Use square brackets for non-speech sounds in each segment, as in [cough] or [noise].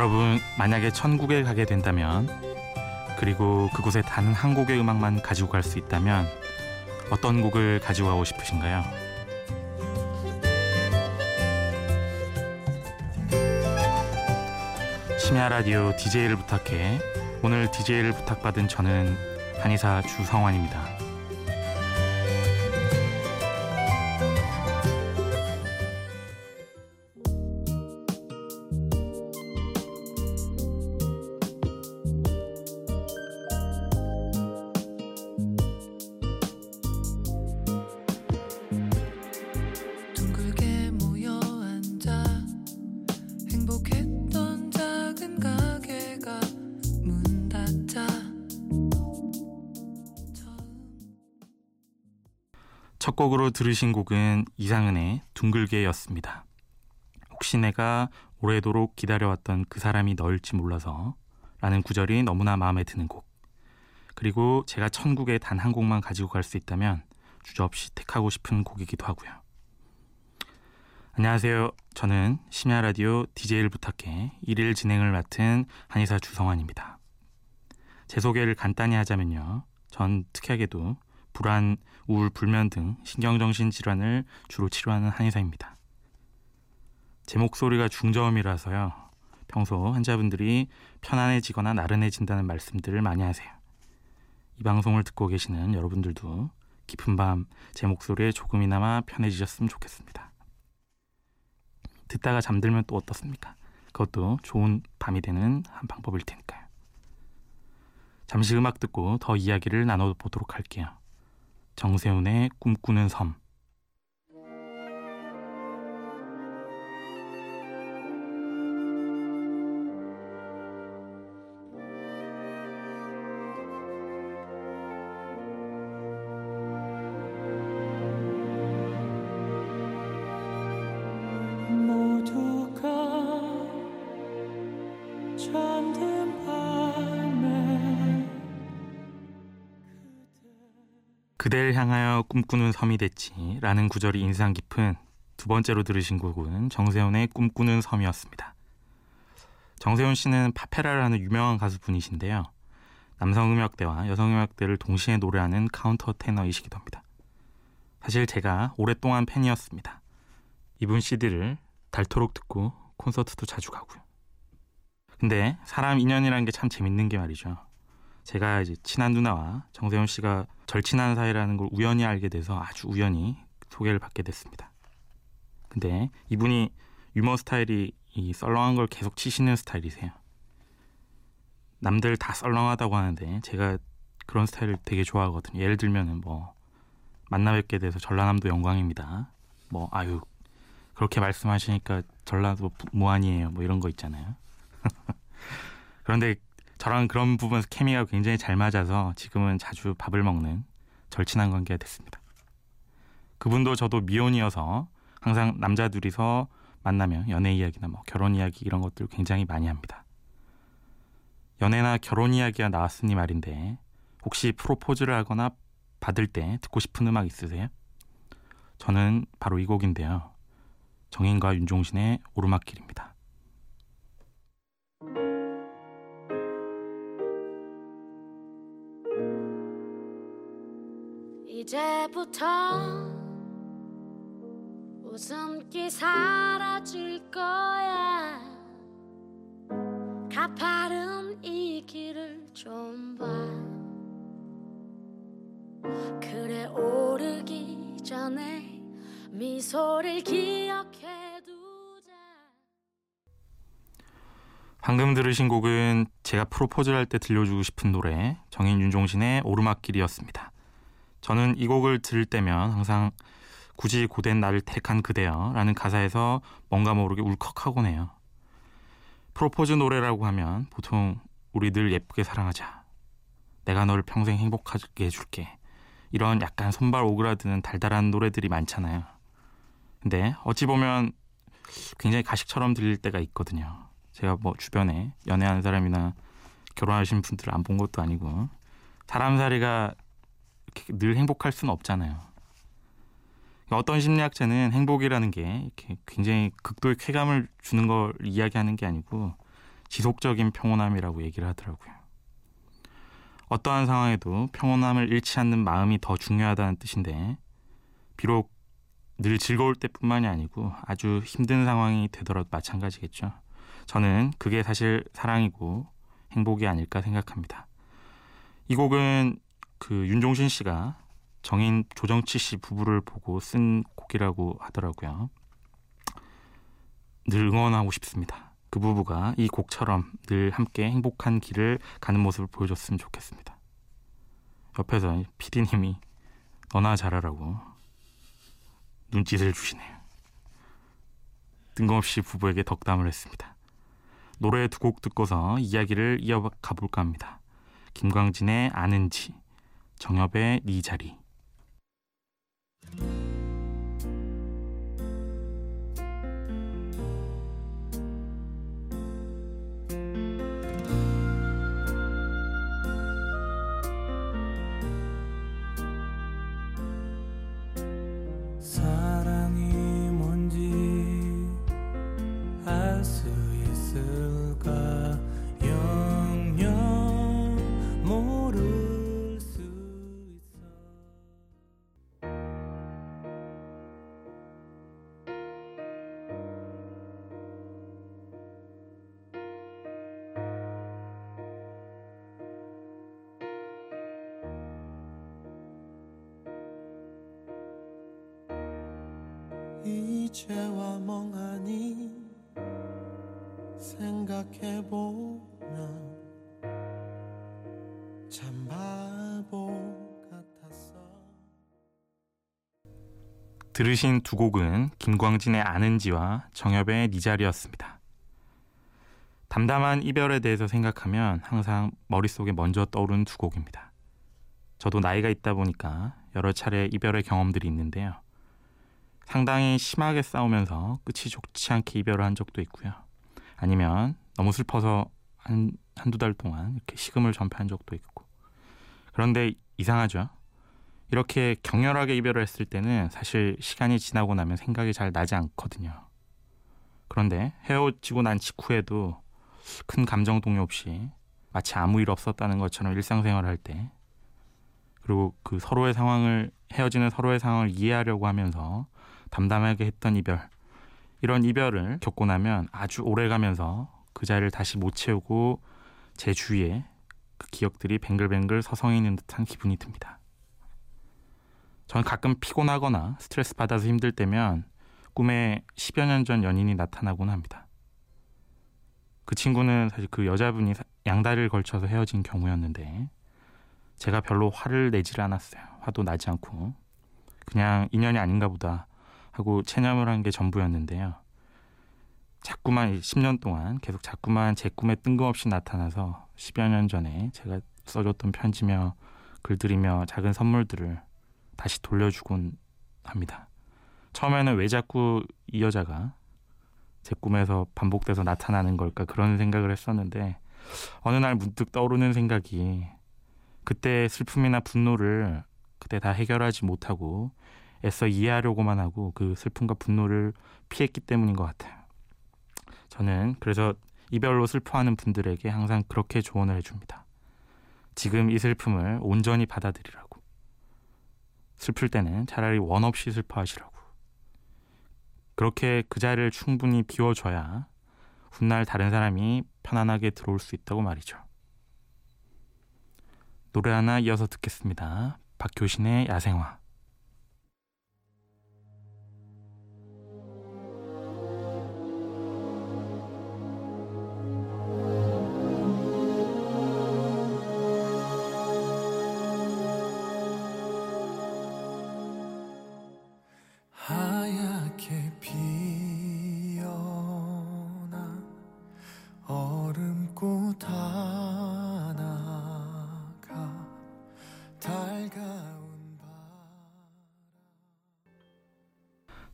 여러분 만약에 천국에 가게 된다면 그리고 그곳에 단 한 곡의 음악만 가지고 갈 수 있다면 어떤 곡을 가지고 가고 싶으신가요? 심야 라디오 DJ를 부탁해 오늘 DJ를 부탁받은 저는 한의사 주성환입니다. 첫 곡으로 들으신 곡은 이상은의 둥글게였습니다. 혹시 내가 오래도록 기다려왔던 그 사람이 너일지 몰라서 라는 구절이 너무나 마음에 드는 곡. 그리고 제가 천국에 단 한 곡만 가지고 갈 수 있다면 주저없이 택하고 싶은 곡이기도 하고요. 안녕하세요. 저는 심야 라디오 DJ를 부탁해 일일 진행을 맡은 한의사 주성환입니다. 제 소개를 간단히 하자면요. 전 특이하게도 불안, 우울, 불면 등 신경정신 질환을 주로 치료하는 한의사입니다. 제 목소리가 중저음이라서요. 평소 환자분들이 편안해지거나 나른해진다는 말씀들을 많이 하세요. 이 방송을 듣고 계시는 여러분들도 깊은 밤 제 목소리에 조금이나마 편해지셨으면 좋겠습니다. 듣다가 잠들면 또 어떻습니까? 그것도 좋은 밤이 되는 한 방법일 테니까요. 잠시 음악 듣고 더 이야기를 나눠보도록 할게요. 정세훈의 꿈꾸는 섬 그댈 향하여 꿈꾸는 섬이 됐지라는 구절이 인상 깊은 두 번째로 들으신 곡은 정세훈의 꿈꾸는 섬이었습니다. 정세훈 씨는 파페라라는 유명한 가수분이신데요. 남성 음역대와 여성 음역대를 동시에 노래하는 카운터 테너이시기도 합니다. 사실 제가 오랫동안 팬이었습니다. 이분 CD를 닳도록 듣고 콘서트도 자주 가고요. 근데 사람 인연이라는 게 참 재밌는 게 말이죠. 제가 이제 친한 누나와 정세훈 씨가 절친한 사이라는 걸 우연히 알게 돼서 아주 우연히 소개를 받게 됐습니다. 근데 이분이 유머 스타일이 이 썰렁한 걸 계속 치시는 스타일이세요. 남들 다 썰렁하다고 하는데 제가 그런 스타일을 되게 좋아하거든요. 예를 들면은 뭐 만나 뵙게 돼서 전라남도 영광입니다. 뭐 아유 그렇게 말씀하시니까 전라도 무한이에요. 뭐 이런 거 있잖아요. [laughs] 그런데 저랑 그런 부분에서 케미가 굉장히 잘 맞아서 지금은 자주 밥을 먹는 절친한 관계가 됐습니다. 그분도 저도 미혼이어서 항상 남자 둘이서 만나면 연애 이야기나 뭐 결혼 이야기 이런 것들 굉장히 많이 합니다. 연애나 결혼 이야기가 나왔으니 말인데 혹시 프로포즈를 하거나 받을 때 듣고 싶은 음악 있으세요? 저는 바로 이 곡인데요. 정인과 윤종신의 오르막길입니다. 이제부터 웃음기 사라질 거야. 가파른 이 길을 좀 봐. 그래 오르기 전에 미소를 기억해 두자. 방금 들으신 곡은 제가 프로포즈를 할 때 들려주고 싶은 노래 정인 윤종신의 오르막길이었습니다. 저는 이 곡을 들을 때면 항상 굳이 고된 나를 택한 그대여 라는 가사에서 뭔가 모르게 울컥하곤 해요. 프로포즈 노래라고 하면 보통 우리 늘 예쁘게 사랑하자. 내가 너를 평생 행복하게 해줄게. 이런 약간 손발 오그라드는 달달한 노래들이 많잖아요. 근데 어찌 보면 굉장히 가식처럼 들릴 때가 있거든요. 제가 뭐 주변에 연애하는 사람이나 결혼하신 분들을 안본 것도 아니고 사람살이가 늘 행복할 수는 없잖아요. 어떤 심리학자는 행복이라는 게 이렇게 굉장히 극도의 쾌감을 주는 걸 이야기하는 게 아니고 지속적인 평온함이라고 얘기를 하더라고요. 어떠한 상황에도 평온함을 잃지 않는 마음이 더 중요하다는 뜻인데 비록 늘 즐거울 때뿐만이 아니고 아주 힘든 상황이 되더라도 마찬가지겠죠. 저는 그게 사실 사랑이고 행복이 아닐까 생각합니다. 이 곡은 그 윤종신 씨가 정인 조정치 씨 부부를 보고 쓴 곡이라고 하더라고요. 늘 응원하고 싶습니다. 그 부부가 이 곡처럼 늘 함께 행복한 길을 가는 모습을 보여줬으면 좋겠습니다. 옆에서 피디님이 너나 잘하라고 눈짓을 주시네요. 뜬금없이 부부에게 덕담을 했습니다. 노래 두 곡 듣고서 이야기를 이어가 볼까 합니다. 김광진의 아는지, 정엽의 네 자리. 이제와 멍하니 생각해보면 참 바보 같았어 들으신 두 곡은 김광진의 아는지와 정엽의 니 자리였습니다. 담담한 이별에 대해서 생각하면 항상 머릿속에 먼저 떠오르는 두 곡입니다. 저도 나이가 있다 보니까 여러 차례 이별의 경험들이 있는데요. 상당히 심하게 싸우면서 끝이 좋지 않게 이별을 한 적도 있고요. 아니면 너무 슬퍼서 한, 한두 달 동안 이렇게 식음을 전폐한 적도 있고. 그런데 이상하죠. 이렇게 격렬하게 이별을 했을 때는 사실 시간이 지나고 나면 생각이 잘 나지 않거든요. 그런데 헤어지고 난 직후에도 큰 감정 동요 없이 마치 아무 일 없었다는 것처럼 일상생활을 할 때, 그리고 그 서로의 상황을, 헤어지는 서로의 상황을 이해하려고 하면서 담담하게 했던 이별 이런 이별을 겪고 나면 아주 오래 가면서 그 자리를 다시 못 채우고 제 주위에 그 기억들이 뱅글뱅글 서성이는 듯한 기분이 듭니다. 저는 가끔 피곤하거나 스트레스 받아서 힘들 때면 꿈에 10여 년 전 연인이 나타나곤 합니다. 그 친구는 사실 그 여자분이 양다리를 걸쳐서 헤어진 경우였는데 제가 별로 화를 내질 않았어요. 화도 나지 않고 그냥 인연이 아닌가 보다 하고 체념을 한 게 전부였는데요. 자꾸만 10년 동안 계속 자꾸만 제 꿈에 뜬금없이 나타나서 10여 년 전에 제가 써줬던 편지며 글들이며 작은 선물들을 다시 돌려주곤 합니다. 처음에는 왜 자꾸 이 여자가 제 꿈에서 반복돼서 나타나는 걸까 그런 생각을 했었는데 어느 날 문득 떠오르는 생각이 그때 슬픔이나 분노를 그때 다 해결하지 못하고 애써 이해하려고만 하고 그 슬픔과 분노를 피했기 때문인 것 같아요. 저는 그래서 이별로 슬퍼하는 분들에게 항상 그렇게 조언을 해줍니다. 지금 이 슬픔을 온전히 받아들이라고. 슬플 때는 차라리 원 없이 슬퍼하시라고. 그렇게 그 자리를 충분히 비워줘야 훗날 다른 사람이 편안하게 들어올 수 있다고 말이죠. 노래 하나 이어서 듣겠습니다. 박효신의 야생화.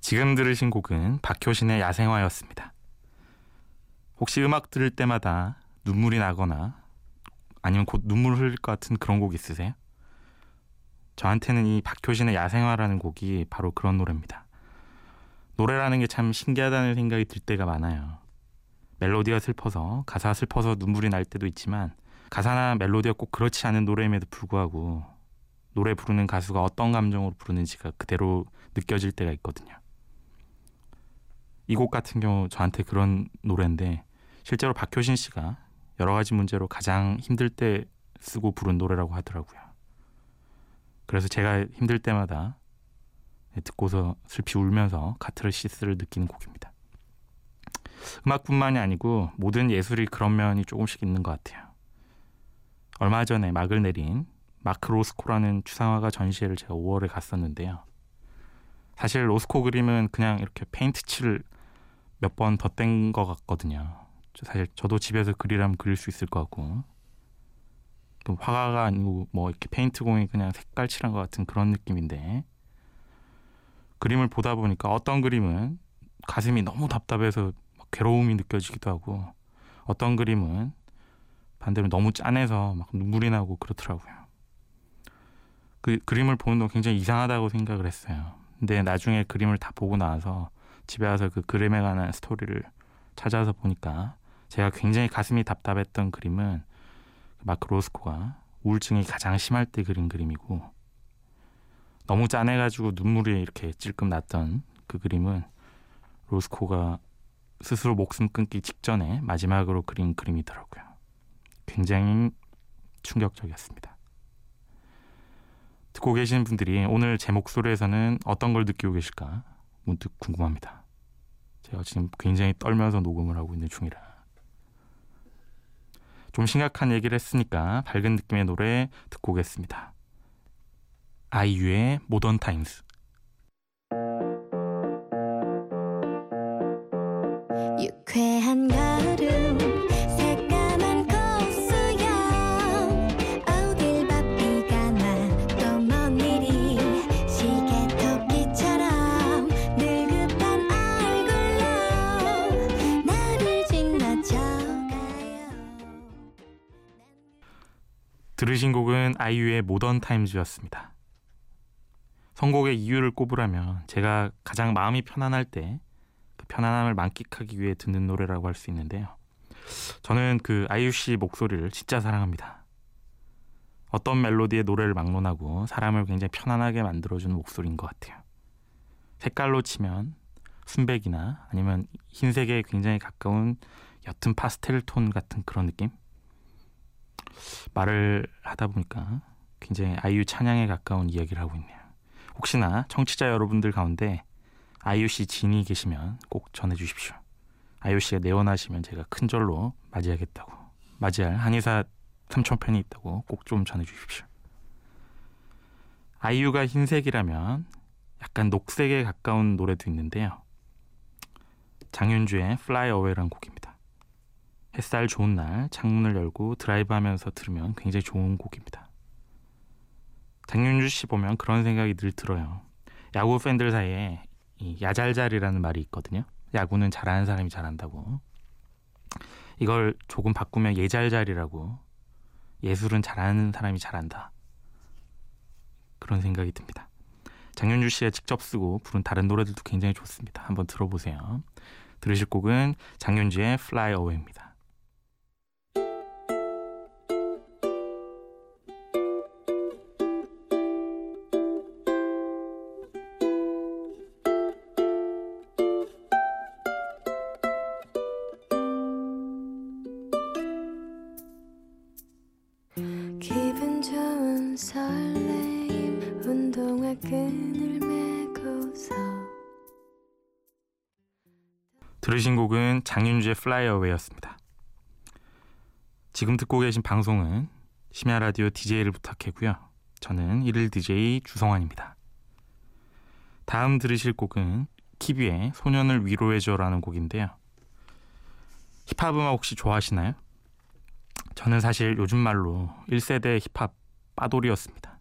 지금 들으신 곡은 박효신의 야생화였습니다. 혹시 음악 들을 때마다 눈물이 나거나 아니면 곧 눈물 흘릴 것 같은 그런 곡 있으세요? 저한테는 이 박효신의 야생화라는 곡이 바로 그런 노래입니다. 노래라는 게 참 신기하다는 생각이 들 때가 많아요. 멜로디가 슬퍼서 가사 슬퍼서 눈물이 날 때도 있지만 가사나 멜로디가 꼭 그렇지 않은 노래임에도 불구하고 노래 부르는 가수가 어떤 감정으로 부르는지가 그대로 느껴질 때가 있거든요. 이 곡 같은 경우 저한테 그런 노래인데 실제로 박효신 씨가 여러 가지 문제로 가장 힘들 때 쓰고 부른 노래라고 하더라고요. 그래서 제가 힘들 때마다 듣고서 슬피 울면서 카트르시스를 느끼는 곡입니다. 음악뿐만이 아니고 모든 예술이 그런 면이 조금씩 있는 것 같아요. 얼마 전에 막을 내린 마크 로스코라는 추상화가 전시회를 제가 5월에 갔었는데요. 사실 로스코 그림은 그냥 이렇게 페인트 칠을 몇번 덧댄 것 같거든요. 사실 저도 집에서 그리라면 그릴 수 있을 것 같고 화가가 아니고 뭐 이렇게 페인트 공이 그냥 색깔 칠한 것 같은 그런 느낌인데 그림을 보다 보니까 어떤 그림은 가슴이 너무 답답해서 괴로움이 느껴지기도 하고 어떤 그림은 반대로 너무 짠해서 막 눈물이 나고 그렇더라고요. 그 그림을 보는 동 굉장히 이상하다고 생각을 했어요. 근데 나중에 그림을 다 보고 나서 집에 와서 그 그림에 관한 스토리를 찾아서 보니까 제가 굉장히 가슴이 답답했던 그림은 마크 로스코가 우울증이 가장 심할 때 그린 그림이고 너무 짠해가지고 눈물이 이렇게 찔끔 났던 그 그림은 로스코가 스스로 목숨 끊기 직전에 마지막으로 그린 그림이더라고요. 굉장히 충격적이었습니다. 듣고 계신 분들이 오늘 제 목소리에서는 어떤 걸 느끼고 계실까 문득 궁금합니다. 제가 지금 굉장히 떨면서 녹음을 하고 있는 중이라. 좀 심각한 얘기를 했으니까 밝은 느낌의 노래 듣고 오겠습니다. 아이유의 모던 타임스. 들으신 곡은 아이유의 모던 타임즈였습니다. 선곡의 이유를 꼽으라면 제가 가장 마음이 편안할 때 편안함을 만끽하기 위해 듣는 노래라고 할 수 있는데요. 저는 그 아이유 씨 목소리를 진짜 사랑합니다. 어떤 멜로디의 노래를 막론하고 사람을 굉장히 편안하게 만들어주는 목소리인 것 같아요. 색깔로 치면 순백이나 아니면 흰색에 굉장히 가까운 옅은 파스텔 톤 같은 그런 느낌? 말을 하다 보니까 굉장히 아이유 찬양에 가까운 이야기를 하고 있네요. 혹시나 청취자 여러분들 가운데 아이유 씨 진이 계시면 꼭 전해 주십시오. 아이유 씨가 내원하시면 제가 큰 절로 맞이하겠다고 맞이할 한의사 삼촌편이 있다고 꼭 좀 전해 주십시오. 아이유가 흰색이라면 약간 녹색에 가까운 노래도 있는데요. 장윤주의 Fly Away라는 곡입니다. 햇살 좋은 날 창문을 열고 드라이브 하면서 들으면 굉장히 좋은 곡입니다. 장윤주 씨 보면 그런 생각이 늘 들어요. 야구 팬들 사이에 이 야잘잘이라는 말이 있거든요. 야구는 잘하는 사람이 잘한다고. 이걸 조금 바꾸면 예잘잘이라고. 예술은 잘하는 사람이 잘한다. 그런 생각이 듭니다. 장윤주 씨가 직접 쓰고 부른 다른 노래들도 굉장히 좋습니다. 한번 들어보세요. 들으실 곡은 장윤주의 Fly Away입니다. 들으신 곡은 장윤주의 Away였습니다. 지금 듣고 계신 방송은 심야 라디오 DJ를 부탁해고요. 저는 1일 DJ 주성환입니다. 다음 들으실 곡은 키비의 소년을 위로해줘라는 곡인데요. 힙합 음악 혹시 좋아하시나요? 저는 사실 요즘 말로 1세대 힙합 빠돌이었습니다.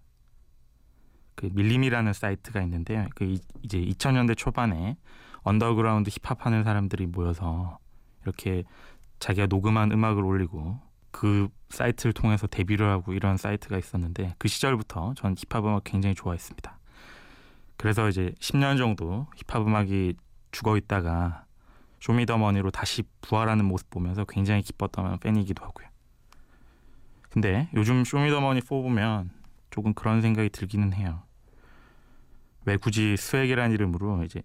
그 밀림이라는 사이트가 있는데요. 그 이제 2000년대 초반에 언더그라운드 힙합 하는 사람들이 모여서 이렇게 자기가 녹음한 음악을 올리고 그 사이트를 통해서 데뷔를 하고 이런 사이트가 있었는데 그 시절부터 전 힙합 음악 굉장히 좋아했습니다. 그래서 이제 10년 정도 힙합 음악이 죽어 있다가 쇼미더머니로 다시 부활하는 모습 보면서 굉장히 기뻤던 팬이기도 하고요. 근데 요즘 쇼미더머니 4 보면 조금 그런 생각이 들기는 해요. 왜 굳이 스웩이라는 이름으로 이제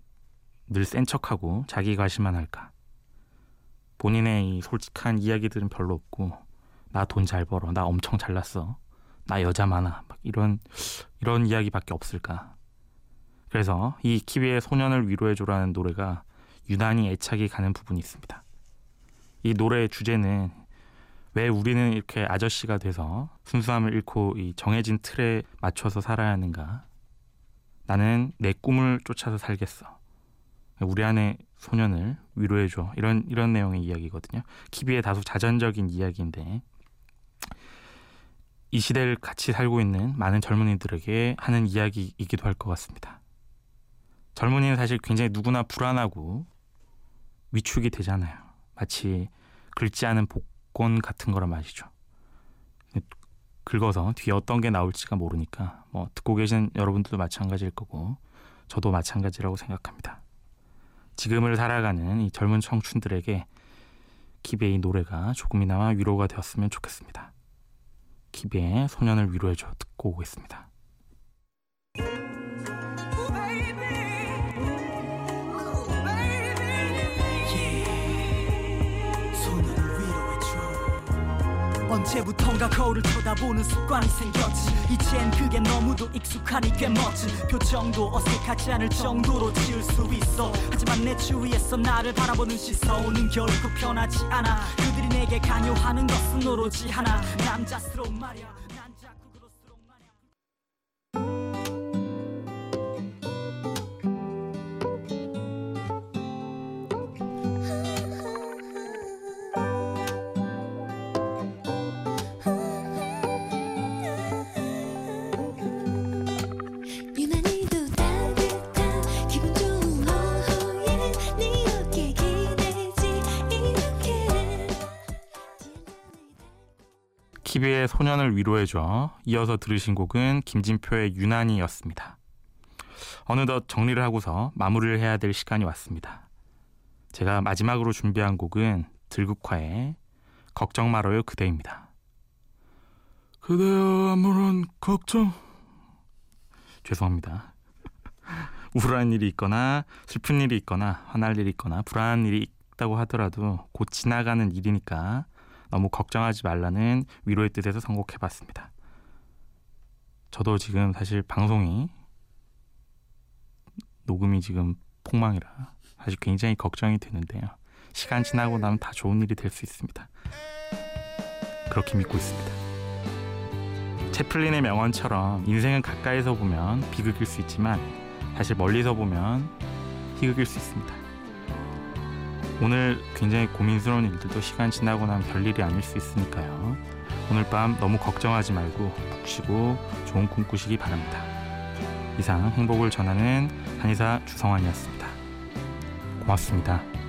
늘 센 척하고 자기 과시만 할까? 본인의 이 솔직한 이야기들은 별로 없고 나 돈 잘 벌어, 나 엄청 잘났어, 나 여자 많아, 막 이런 이런 이야기밖에 없을까? 그래서 이 키위의 소년을 위로해줘라는 노래가 유난히 애착이 가는 부분이 있습니다. 이 노래의 주제는 왜 우리는 이렇게 아저씨가 돼서 순수함을 잃고 이 정해진 틀에 맞춰서 살아야 하는가? 나는 내 꿈을 쫓아서 살겠어. 우리 안에 소년을 위로해 줘. 이런 이런 내용의 이야기거든요. 키비의 다소 자전적인 이야기인데 이 시대를 같이 살고 있는 많은 젊은이들에게 하는 이야기이기도 할 것 같습니다. 젊은이는 사실 굉장히 누구나 불안하고 위축이 되잖아요. 마치 긁지 않은 복권 같은 거란 말이죠. 긁어서 뒤에 어떤 게 나올지가 모르니까 뭐 듣고 계신 여러분들도 마찬가지일 거고 저도 마찬가지라고 생각합니다. 지금을 살아가는 이 젊은 청춘들에게 기베의 노래가 조금이나마 위로가 되었으면 좋겠습니다. 기베의 소년을 위로해줘 듣고 오겠습니다. 언제부턴가 거울을 쳐다보는 습관이 생겼지. 이젠 그게 너무도 익숙하니 꽤 멋진 표정도 어색하지 않을 정도로 지을 수 있어. 하지만 내 주위에서 나를 바라보는 시선은 결국 변하지 않아. 그들이 내게 강요하는 것은 오로지 하나. 남자스러운 말이야 키비의 소년을 위로해줘 이어서 들으신 곡은 김진표의 유난히였습니다. 어느덧 정리를 하고서 마무리를 해야 될 시간이 왔습니다. 제가 마지막으로 준비한 곡은 들국화의 걱정 말아요 그대입니다. 그대여 아무런 걱정 죄송합니다. 우울한 일이 있거나 슬픈 일이 있거나 화날 일이 있거나 불안한 일이 있다고 하더라도 곧 지나가는 일이니까 너무 걱정하지 말라는 위로의 뜻에서 선곡해봤습니다. 저도 지금 사실 방송이 녹음이 지금 폭망이라 사실 굉장히 걱정이 되는데요. 시간 지나고 나면 다 좋은 일이 될 수 있습니다. 그렇게 믿고 있습니다. 채플린의 명언처럼 인생은 가까이서 보면 비극일 수 있지만 사실 멀리서 보면 희극일 수 있습니다. 오늘 굉장히 고민스러운 일들도 시간 지나고 나면 별일이 아닐 수 있으니까요. 오늘 밤 너무 걱정하지 말고 푹 쉬고 좋은 꿈 꾸시기 바랍니다. 이상 행복을 전하는 한의사 주성환이었습니다. 고맙습니다.